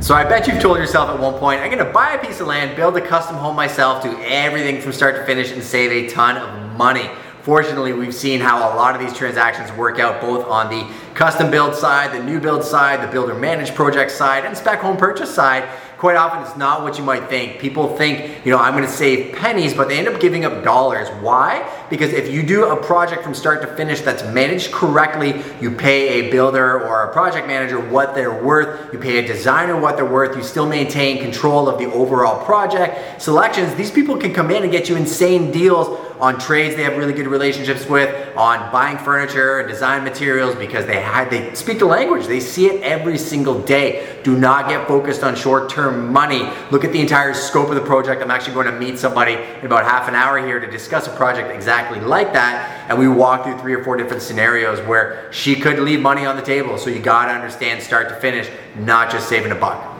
So I bet you've told yourself at one point, I'm gonna buy a piece of land, build a custom home myself, do everything from start to finish and save a ton of money. Fortunately, we've seen how a lot of these transactions work out both on the custom build side, the new build side, the builder managed project side, and spec home purchase side quite often it's not what you might think. People think, you know, I'm gonna save pennies, but they end up giving up dollars. Why? Because if you do a project from start to finish that's managed correctly, you pay a builder or a project manager what they're worth, you pay a designer what they're worth, you still maintain control of the overall project. Selections, these people can come in and get you insane deals on trades they have really good relationships with, on buying furniture and design materials because they have, they speak the language. They see it every single day. Do not get focused on short-term money. Look at the entire scope of the project. I'm actually going to meet somebody in about half an hour here to discuss a project exactly like that. And we walk through three or four different scenarios where she could leave money on the table. So you got to understand start to finish, not just saving a buck.